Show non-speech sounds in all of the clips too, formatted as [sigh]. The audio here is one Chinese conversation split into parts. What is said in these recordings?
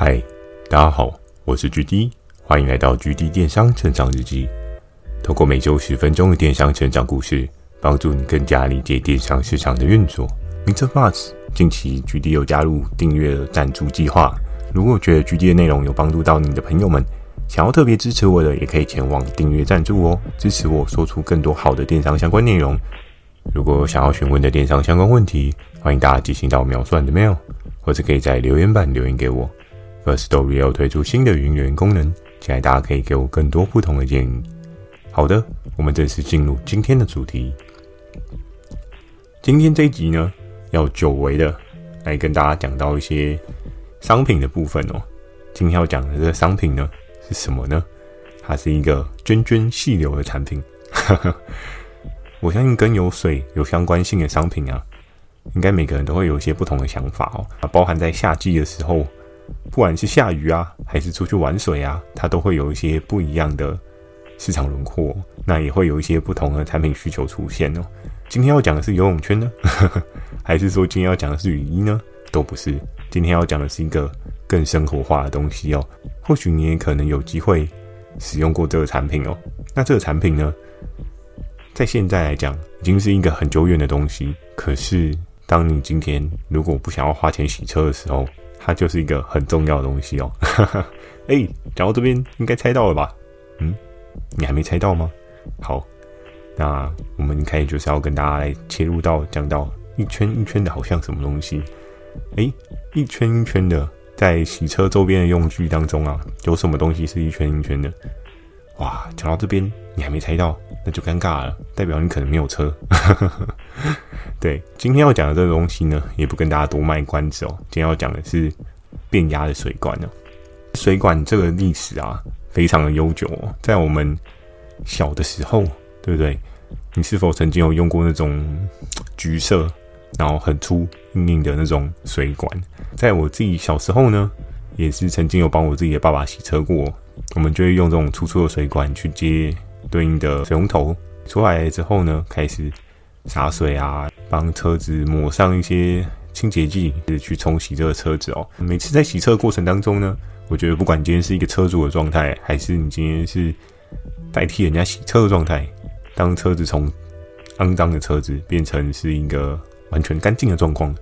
嗨，大家好，我是 GD，欢迎来到 GD 电商成长日记。透过每周十分钟的电商成长故事，帮助你更加理解电商市场的运作。Mr. Buzz，近期 GD 有加入订阅赞助计划。如果觉得 GD 的内容有帮助到你的朋友们，想要特别支持我的，也可以前往订阅赞助哦，支持我说出更多好的电商相关内容。如果想要询问的电商相关问题，欢迎大家寄信到秒算的 mail，或者可以在留言板留言给我。Firstory 要推出新的云留言功能，期待大家可以给我更多不同的建议。好的，我们正式进入今天的主题。今天这一集呢，要久违的来跟大家讲到一些商品的部分哦。今天要讲的这个商品呢，是什么呢？它是一个涓涓细流的产品。[laughs] 我相信跟有水有相关性的商品啊，应该每个人都会有一些不同的想法哦。它包含在夏季的时候。不管是下雨啊，还是出去玩水啊，它都会有一些不一样的市场轮廓，那也会有一些不同的产品需求出现哦。今天要讲的是游泳圈呢，[laughs] 还是说今天要讲的是雨衣呢？都不是，今天要讲的是一个更生活化的东西哦。或许你也可能有机会使用过这个产品哦。那这个产品呢，在现在来讲已经是一个很久远的东西。可是当你今天如果不想要花钱洗车的时候，它就是一个很重要的东西哦。[laughs] 哎，讲到这边应该猜到了吧？嗯，你还没猜到吗？好，那我们开始就是要跟大家来切入到讲到一圈一圈的好像什么东西。哎，一圈一圈的在洗车周边的用具当中啊，有什么东西是一圈一圈的？哇，讲到这边你还没猜到，那就尴尬了，代表你可能没有车。对，今天要讲的这个东西呢，也不跟大家多卖关子哦。今天要讲的是变压的水管哦。水管这个历史啊，非常的悠久哦。在我们小的时候，对不对？你是否曾经有用过那种橘色，然后很粗硬硬的那种水管？在我自己小时候呢，也是曾经有帮我自己的爸爸洗车过。我们就会用这种粗粗的水管去接对应的水龙头，出来之后呢，开始洒水啊，帮车子抹上一些清洁剂，去冲洗这个车子哦。每次在洗车的过程当中呢，我觉得不管今天是一个车主的状态，还是你今天是代替人家洗车的状态，当车子从肮脏的车子变成是一个完全干净的状况，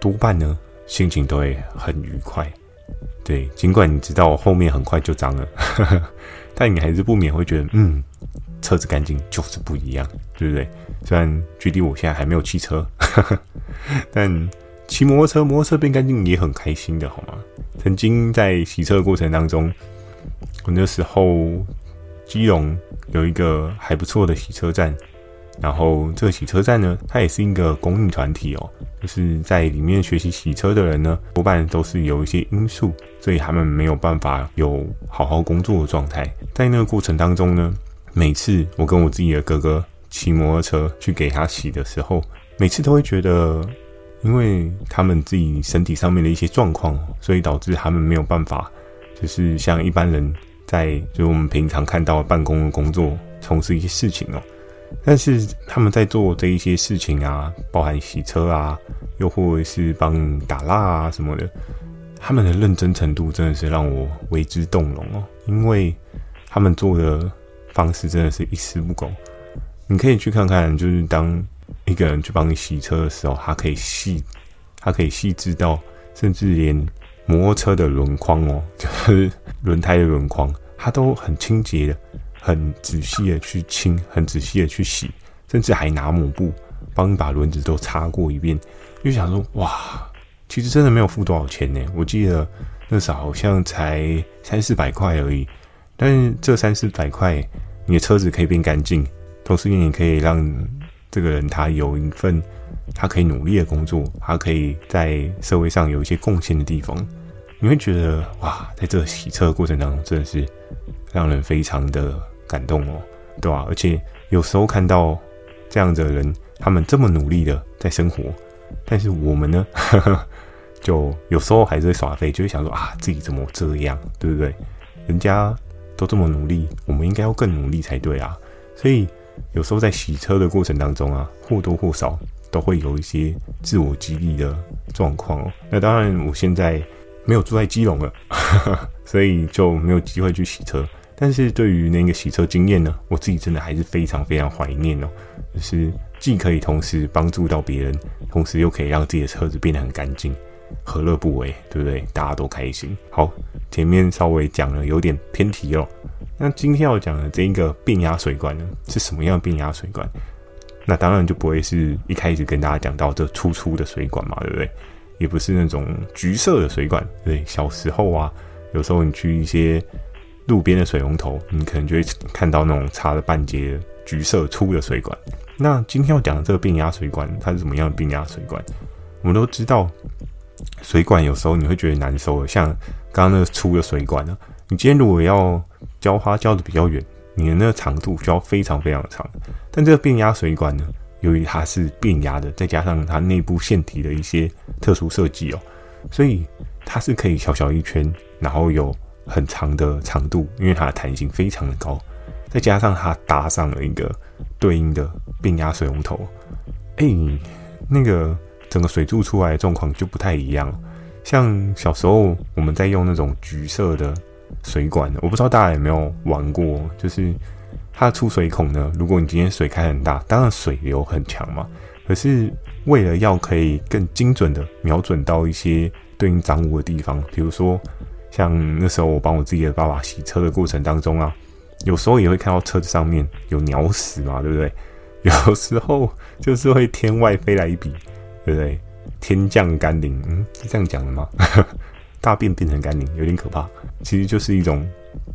多半呢，心情都会很愉快。对，尽管你知道后面很快就脏了，[laughs] 但你还是不免会觉得，嗯，车子干净就是不一样，对不对？虽然距离我现在还没有汽车，[laughs] 但骑摩托车，摩托车变干净也很开心的，好吗？曾经在洗车的过程当中，我那时候基隆有一个还不错的洗车站。然后这个洗车站呢，它也是一个公益团体哦，就是在里面学习洗车的人呢，多半都是有一些因素，所以他们没有办法有好好工作的状态。在那个过程当中呢，每次我跟我自己的哥哥骑摩托车去给他洗的时候，每次都会觉得，因为他们自己身体上面的一些状况，所以导致他们没有办法，就是像一般人在就是我们平常看到的办公的工作，从事一些事情哦。但是他们在做这一些事情啊，包含洗车啊，又或者是帮打蜡啊什么的，他们的认真程度真的是让我为之动容哦。因为他们做的方式真的是一丝不苟。你可以去看看，就是当一个人去帮你洗车的时候，他可以细，他可以细致到，甚至连摩托车的轮框哦，[laughs] 就是轮胎的轮框，他都很清洁的。很仔细的去清，很仔细的去洗，甚至还拿抹布帮你把轮子都擦过一遍。就想说，哇，其实真的没有付多少钱呢。我记得那时候好像才三四百块而已。但是这三四百块，你的车子可以变干净，同时你也可以让这个人他有一份他可以努力的工作，他可以在社会上有一些贡献的地方。你会觉得，哇，在这洗车的过程当中，真的是让人非常的。感动哦，对吧？而且有时候看到这样的人，他们这么努力的在生活，但是我们呢，[laughs] 就有时候还是会耍废，就会想说啊，自己怎么这样，对不对？人家都这么努力，我们应该要更努力才对啊。所以有时候在洗车的过程当中啊，或多或少都会有一些自我激励的状况哦。那当然，我现在没有住在基隆了，[laughs] 所以就没有机会去洗车。但是对于那个洗车经验呢，我自己真的还是非常非常怀念哦。就是既可以同时帮助到别人，同时又可以让自己的车子变得很干净，何乐不为？对不对？大家都开心。好，前面稍微讲了有点偏题哦。那今天要讲的这一个变压水管呢，是什么样的变压水管？那当然就不会是一开始跟大家讲到这粗粗的水管嘛，对不对？也不是那种橘色的水管。对，小时候啊，有时候你去一些路边的水龙头，你可能就会看到那种插了半截橘色粗的水管。那今天要讲的这个变压水管，它是怎么样的变压水管？我们都知道，水管有时候你会觉得难收的，像刚刚那个粗的水管呢，你今天如果要浇花浇的比较远，你的那个长度就要非常非常长。但这个变压水管呢，由于它是变压的，再加上它内部线体的一些特殊设计哦，所以它是可以小小一圈，然后有很长的长度，因为它的弹性非常的高。再加上它搭上了一个对应的变压水龙头，哎，那个整个水柱出来的状况就不太一样。像小时候我们在用那种橘色的水管，我不知道大家有没有玩过，就是它的出水孔呢，如果你今天水开很大，当然水流很强嘛。可是为了要可以更精准的瞄准到一些对应脏污的地方，比如说像那时候我帮我自己的爸爸洗车的过程当中啊，有时候也会看到车子上面有鸟屎嘛，对不对？[laughs] 有时候就是会天外飞来一笔，对不对？天降甘霖，嗯，是这样讲的吗？[laughs] 大便变成甘霖，有点可怕。其实就是一种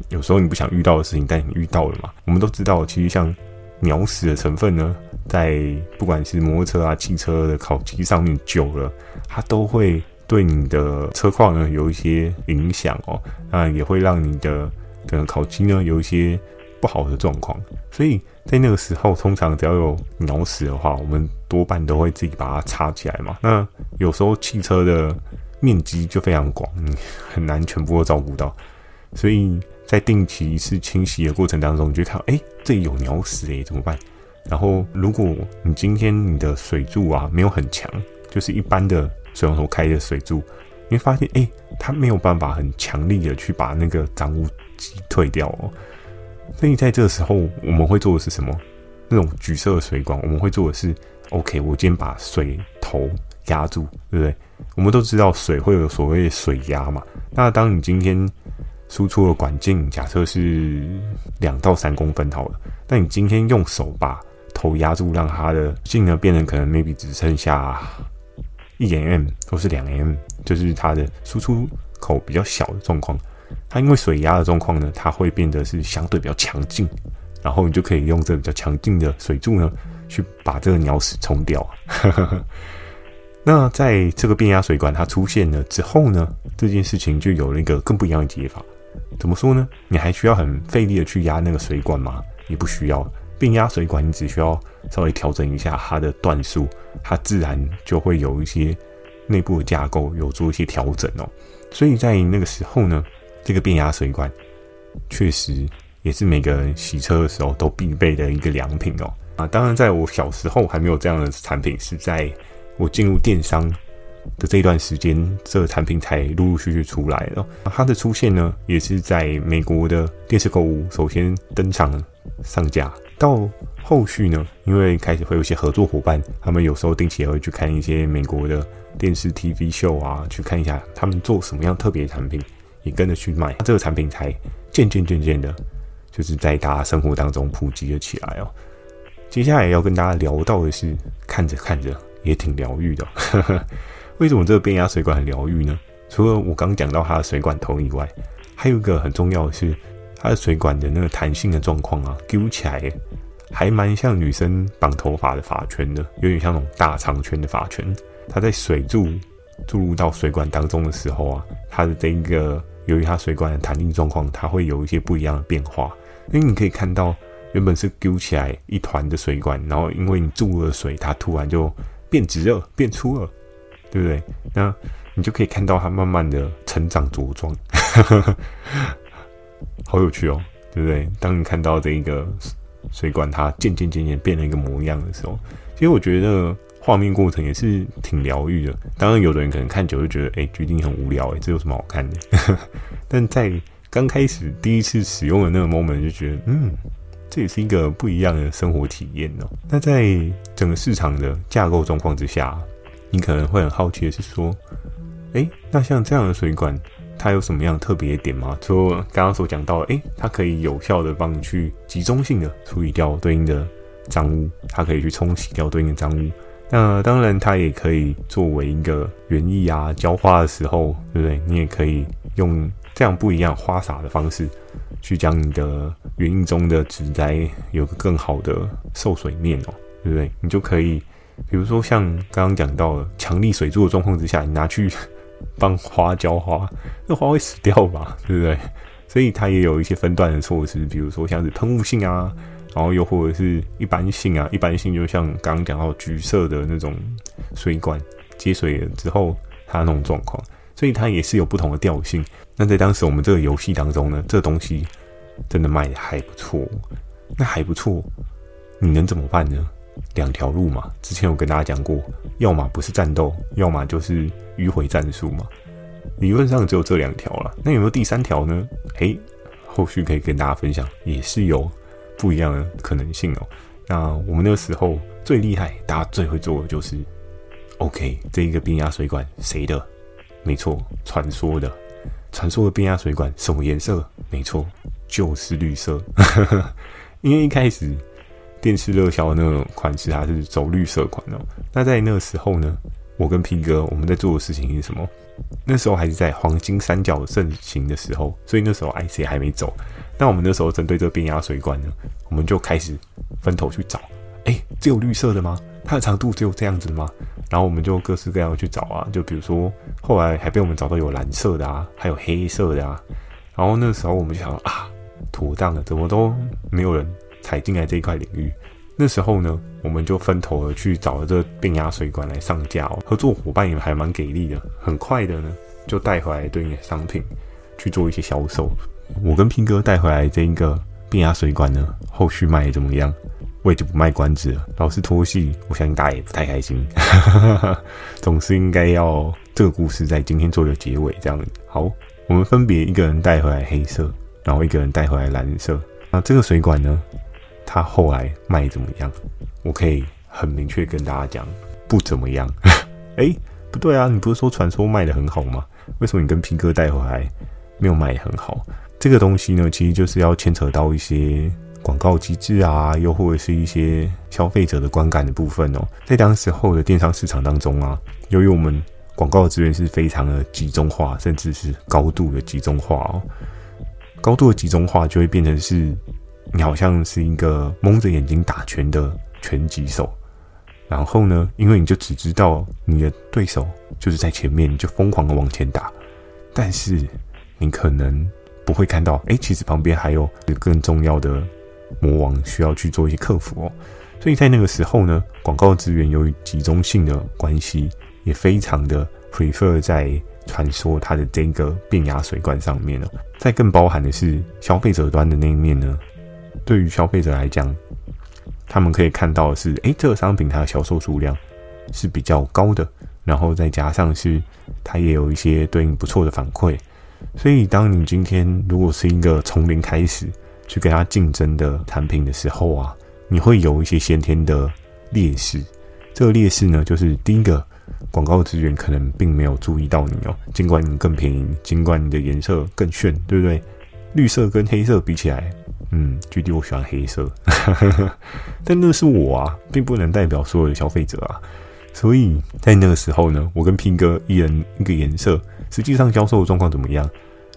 有时候你不想遇到的事情，但你遇到了嘛。我们都知道，其实像鸟屎的成分呢，在不管是摩托车啊、汽车的烤漆上面久了，它都会对你的车况呢有一些影响哦。那也会让你的可能烤漆呢有一些不好的状况。所以在那个时候，通常只要有鸟屎的话，我们多半都会自己把它擦起来嘛。那有时候汽车的面积就非常广，你很难全部都照顾到，所以在定期一次清洗的过程当中，你就看到，哎，这里有鸟屎诶，怎么办？然后，如果你今天你的水柱啊没有很强，就是一般的水龙头开的水柱，你会发现，哎，它没有办法很强力的去把那个脏污击退掉哦。所以在这个时候，我们会做的是什么？那种橘色的水管，我们会做的是，OK，我今天把水头压住，对不对？我们都知道水会有所谓水压嘛。那当你今天输出的管径假设是两到三公分好了，那你今天用手把头压住，让它的径呢变成可能 maybe 只剩下一 mm 或是两 M，就是它的输出口比较小的状况。它因为水压的状况呢，它会变得是相对比较强劲，然后你就可以用这比较强劲的水柱呢，去把这个鸟屎冲掉。[laughs] 那在这个变压水管它出现了之后呢，这件事情就有了一个更不一样的解法。怎么说呢？你还需要很费力的去压那个水管吗？也不需要。变压水管你只需要稍微调整一下它的段数，它自然就会有一些内部的架构有做一些调整哦。所以在那个时候呢，这个变压水管确实也是每个人洗车的时候都必备的一个良品哦。啊，当然在我小时候还没有这样的产品，是在。我进入电商的这段时间，这个产品才陆陆续续出来了。它的出现呢，也是在美国的电视购物首先登场上架。到后续呢，因为开始会有一些合作伙伴，他们有时候定期也会去看一些美国的电视 TV 秀啊，去看一下他们做什么样特别的产品，也跟着去卖。这个产品才渐渐渐渐的，就是在大家生活当中普及了起来哦。接下来要跟大家聊到的是，看着看着。也挺疗愈的，[laughs] 为什么这个变压水管很疗愈呢？除了我刚讲到它的水管头以外，还有一个很重要的是，它的水管的那个弹性的状况啊，揪起来还蛮像女生绑头发的发圈的，有点像那种大长圈的发圈。它在水柱注入到水管当中的时候啊，它的这一个由于它水管的弹力状况，它会有一些不一样的变化。因为你可以看到，原本是揪起来一团的水管，然后因为你注入了水，它突然就变直了，变粗了，对不对？那你就可以看到它慢慢的成长茁壮，[laughs] 好有趣哦，对不对？当你看到这一个水管它渐渐渐渐变了一个模样的时候，其实我觉得画面过程也是挺疗愈的。当然，有的人可能看久就觉得，哎、欸，决定很无聊，哎，这有什么好看的？[laughs] 但在刚开始第一次使用的那个 moment 就觉得，嗯，这也是一个不一样的生活体验哦。那在整个市场的架构状况之下，你可能会很好奇的是说，哎、那像这样的水管，它有什么样特别的点吗？就刚刚所讲到，哎、欸，它可以有效的帮你去集中性的处理掉对应的脏污，它可以去冲洗掉对应的脏污。那当然，它也可以作为一个园艺啊浇花的时候，对不对？你也可以用这样不一样花洒的方式，去将你的园艺中的植栽有个更好的受水面哦，对不对？你就可以，比如说像刚刚讲到的强力水柱的状况之下，你拿去。帮花浇花，那花会死掉吧？对不对？所以它也有一些分段的措施，比如说像是喷雾性啊，然后又或者是一般性啊。一般性就像刚刚讲到橘色的那种水管接水了之后，它那种状况，所以它也是有不同的调性。那在当时我们这个游戏当中呢，这东西真的卖的还不错。那还不错，你能怎么办呢？两条路嘛，之前有跟大家讲过，要么不是战斗，要么就是迂回战术嘛。理论上只有这两条了，那有没有第三条呢？诶，后续可以跟大家分享，也是有不一样的可能性哦。那我们那个时候最厉害，大家最会做的就是，OK，这一个变压水管谁的？没错，传说的，传说的变压水管什么颜色？没错，就是绿色，[laughs] 因为一开始。电视热销的那种款式，它是走绿色款哦。那在那个时候呢，我跟 P 哥我们在做的事情是什么？那时候还是在黄金三角盛行的时候，所以那时候 IC 还没走。那我们那时候针对这变压水管呢，我们就开始分头去找。哎，只有绿色的吗？它的长度只有这样子吗？然后我们就各式各样去找啊。就比如说，后来还被我们找到有蓝色的啊，还有黑色的啊。然后那时候我们就想啊，妥当了，怎么都没有人。踩进来这一块领域，那时候呢，我们就分头的去找了这变压水管来上架哦。合作伙伴也还蛮给力的，很快的呢，就带回来对应的商品去做一些销售。我跟拼哥带回来这一个变压水管呢，后续卖怎么样？我也就不卖关子了。老是拖戏，我相信大家也不太开心。[laughs] 总是应该要这个故事在今天做个结尾，这样。好，我们分别一个人带回来黑色，然后一个人带回来蓝色。那这个水管呢？它后来卖怎么样？我可以很明确跟大家讲，不怎么样。哎、不对啊，你不是说传说卖得很好吗？为什么你跟平哥带回来没有卖得很好？这个东西呢，其实就是要牵扯到一些广告机制啊，又或者是一些消费者的观感的部分哦。在当时候的电商市场当中啊，由于我们广告资源是非常的集中化，甚至是高度的集中化哦，高度的集中化就会变成是。你好像是一个蒙着眼睛打拳的拳击手，然后呢，因为你就只知道你的对手就是在前面，你就疯狂的往前打，但是你可能不会看到，哎，其实旁边还有更重要的魔王需要去做一些克服哦。所以在那个时候呢，广告资源由于集中性的关系，也非常的 prefer 在传说它的这个变压水管上面了。再更包含的是消费者端的那一面呢。对于消费者来讲，他们可以看到的是，诶，这个商品它的销售数量是比较高的，然后再加上是它也有一些对应不错的反馈，所以当你今天如果是一个从零开始去跟它竞争的产品的时候啊，你会有一些先天的劣势。这个劣势呢，就是第一个，广告资源可能并没有注意到你哦，尽管你更便宜，尽管你的颜色更炫，对不对？绿色跟黑色比起来。嗯，具体我喜欢黑色，[laughs] 但那是我啊，并不能代表所有的消费者啊。所以在那个时候呢，我跟平哥一人一个颜色，实际上销售的状况怎么样？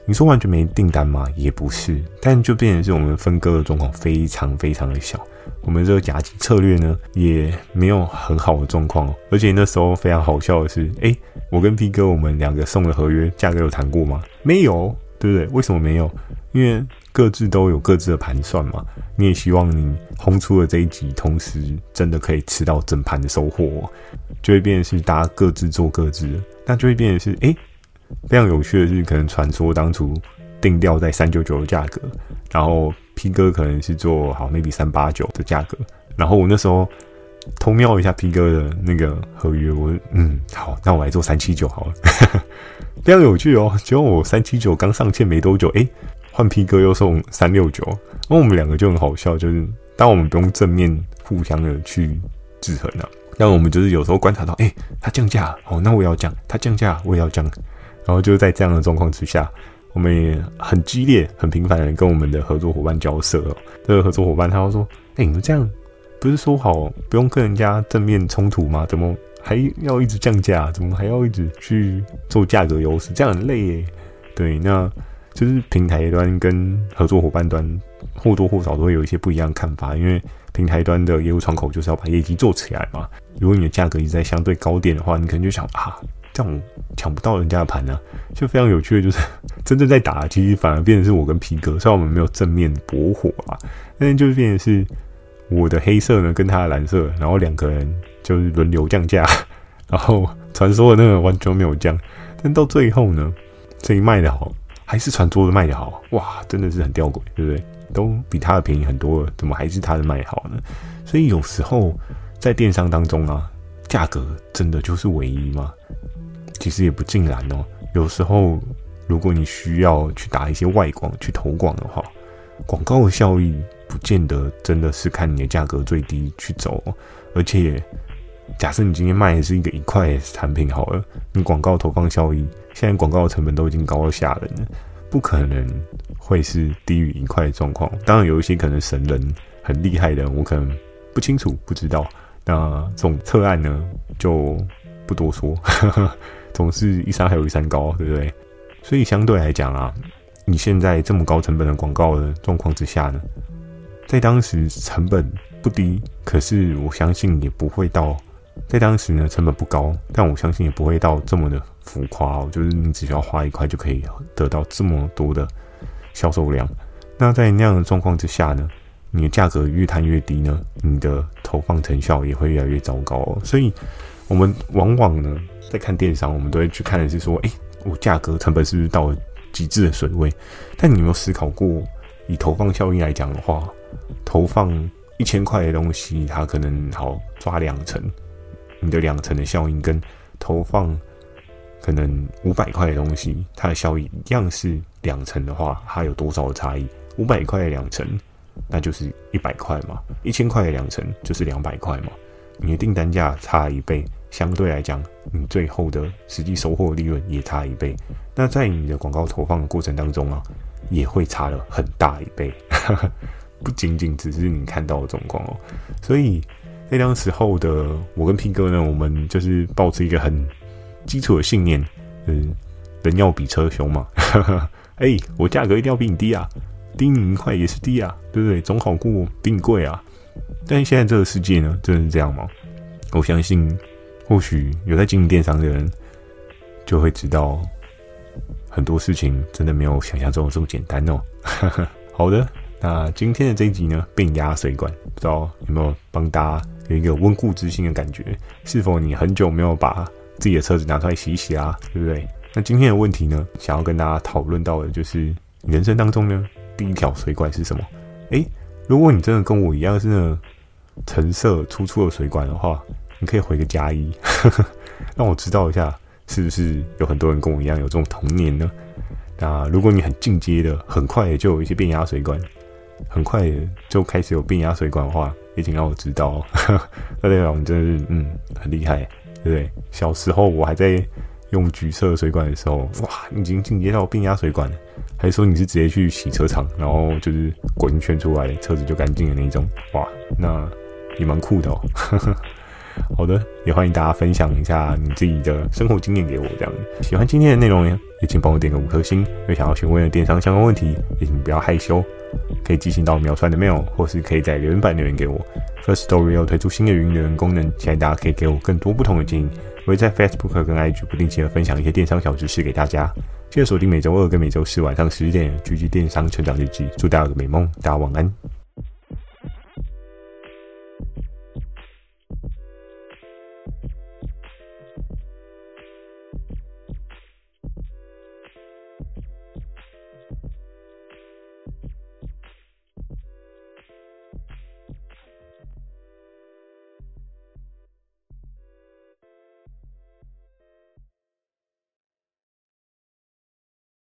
你说完全没订单吗？也不是，但就变成是我们分割的状况非常非常的小。我们这个夹击策略呢，也没有很好的状况。而且那时候非常好笑的是，哎，我跟拼哥我们两个送的合约价格有谈过吗？没有，对不对？为什么没有？因为各自都有各自的盘算嘛，你也希望你轰出了这一集，同时真的可以吃到整盘的收获，就会变成是大家各自做各自的，那就会变成是哎、欸，非常有趣的是，可能传说当初定调在三九九的价格，然后 P 哥可能是做好 maybe 三八九的价格，然后我那时候偷瞄一下 P 哥的那个合约，我嗯好，那我来做三七九好了，[laughs] 非常有趣哦。结果我三七九刚上线没多久，诶，换 P 哥又送三六九，那我们两个就很好笑，就是当我们不用正面互相的去制衡了，但我们就是有时候观察到，诶，他降价，哦，那我也要降，他降价我也要降，然后就在这样的状况之下。我们也很激烈、很频繁的跟我们的合作伙伴交涉哦。这个合作伙伴他会说：“哎，你们这样不是说好不用跟人家正面冲突吗？怎么还要一直降价？怎么还要一直去做价格优势？这样很累耶。”对，那就是平台端跟合作伙伴端或多或少都会有一些不一样的看法，因为平台端的业务窗口就是要把业绩做起来嘛。如果你的价格一直在相对高点的话，你可能就想啊。这样抢不到人家的盘呢、就非常有趣的，就是 [laughs] 真正在打，其实反而变成是我跟皮哥，虽然我们没有正面驳火啊，但是就是变成是我的黑色呢跟他的蓝色，然后两个人就是轮流降价，[laughs] 然后传说的那个完全没有降，但到最后呢，这一卖的好，还是传说的卖的好，哇，真的是很吊诡，对不对？都比他的便宜很多了，怎么还是他的卖好呢？所以有时候在电商当中啊，价格真的就是唯一吗？其实也不尽然哦，有时候如果你需要去打一些外广、去投广的话，广告的效益不见得真的是看你的价格最低去走。而且，假设你今天卖的是一个一块产品好了，你广告投放效益现在广告的成本都已经高到吓人了，不可能会是低于一块的状况。当然有一些可能神人很厉害的，我可能不清楚不知道。那这种策案呢，就不多说。总是一山还有一山高，对不对？所以相对来讲啊，你现在这么高成本的广告的状况之下呢，在当时成本不低，可是我相信也不会到，在当时呢成本不高，但我相信也不会到这么的浮夸哦。就是你只需要花一块就可以得到这么多的销售量。那在那样的状况之下呢，你的价格越摊越低呢，你的投放成效也会越来越糟糕哦。所以我们往往呢。在看电商，我们都会去看的是说，诶，我价格成本是不是到了极致的水位？但你有没有思考过，以投放效应来讲的话，投放一千块的东西，它可能好抓两成，你的两成的效应跟投放可能五百块的东西，它的效益一样是两成的话，它有多少的差异？五百块的两成，那就是一百块嘛；一千块的两成，就是两百块嘛。你的订单价差一倍。相对来讲，你最后的实际收获利润也差一倍。那在你的广告投放的过程当中啊，也会差了很大一倍，[laughs] 不仅仅只是你看到的状况哦。所以那当时候的我跟 P 哥呢，我们就是抱持一个很基础的信念，嗯，人要比车凶嘛。[laughs] 哎，我价格一定要比你低啊，低你一块也是低啊，对不对？总好过比你贵啊。但现在这个世界呢，真的是这样吗？我相信。或许有在经营电商的人就会知道，很多事情真的没有想象中的这么简单哦。[laughs] 好的，那今天的这一集呢，变压水管，不知道有没有帮大家有一个温故知新的感觉？是否你很久没有把自己的车子拿出来洗一洗啊？对不对？那今天的问题呢，想要跟大家讨论到的就是，人生当中呢，第一条水管是什么？诶，如果你真的跟我一样是那橙色粗粗的水管的话。你可以回个加一，[laughs] 让我知道一下，是不是有很多人跟我一样有这种童年呢？那如果你很进阶的，很快也就有一些变压水管，很快就开始有变压水管的话，也请让我知道。[laughs] 那代表你真的是嗯很厉害，对不对？小时候我还在用橘色水管的时候，哇，你已经进阶到变压水管了，还是说你是直接去洗车场，然后就是滚一圈出来，车子就干净的那种？哇，那也蛮酷的哦。好的，也欢迎大家分享一下你自己的生活经验给我。这样喜欢今天的内容呢，也请帮我点个五颗星。有想要询问的电商相关问题，也请不要害羞，可以寄信到秒传的 mail，或是可以在留言板留言给我。First Story 要推出新的语音留言功能，期待大家可以给我更多不同的建议。我会在 Facebook 跟 IG 不定期的分享一些电商小知识给大家。记得锁定每周二跟每周四晚上十点，狙击电商成长日记。祝大家有个美梦，大家晚安。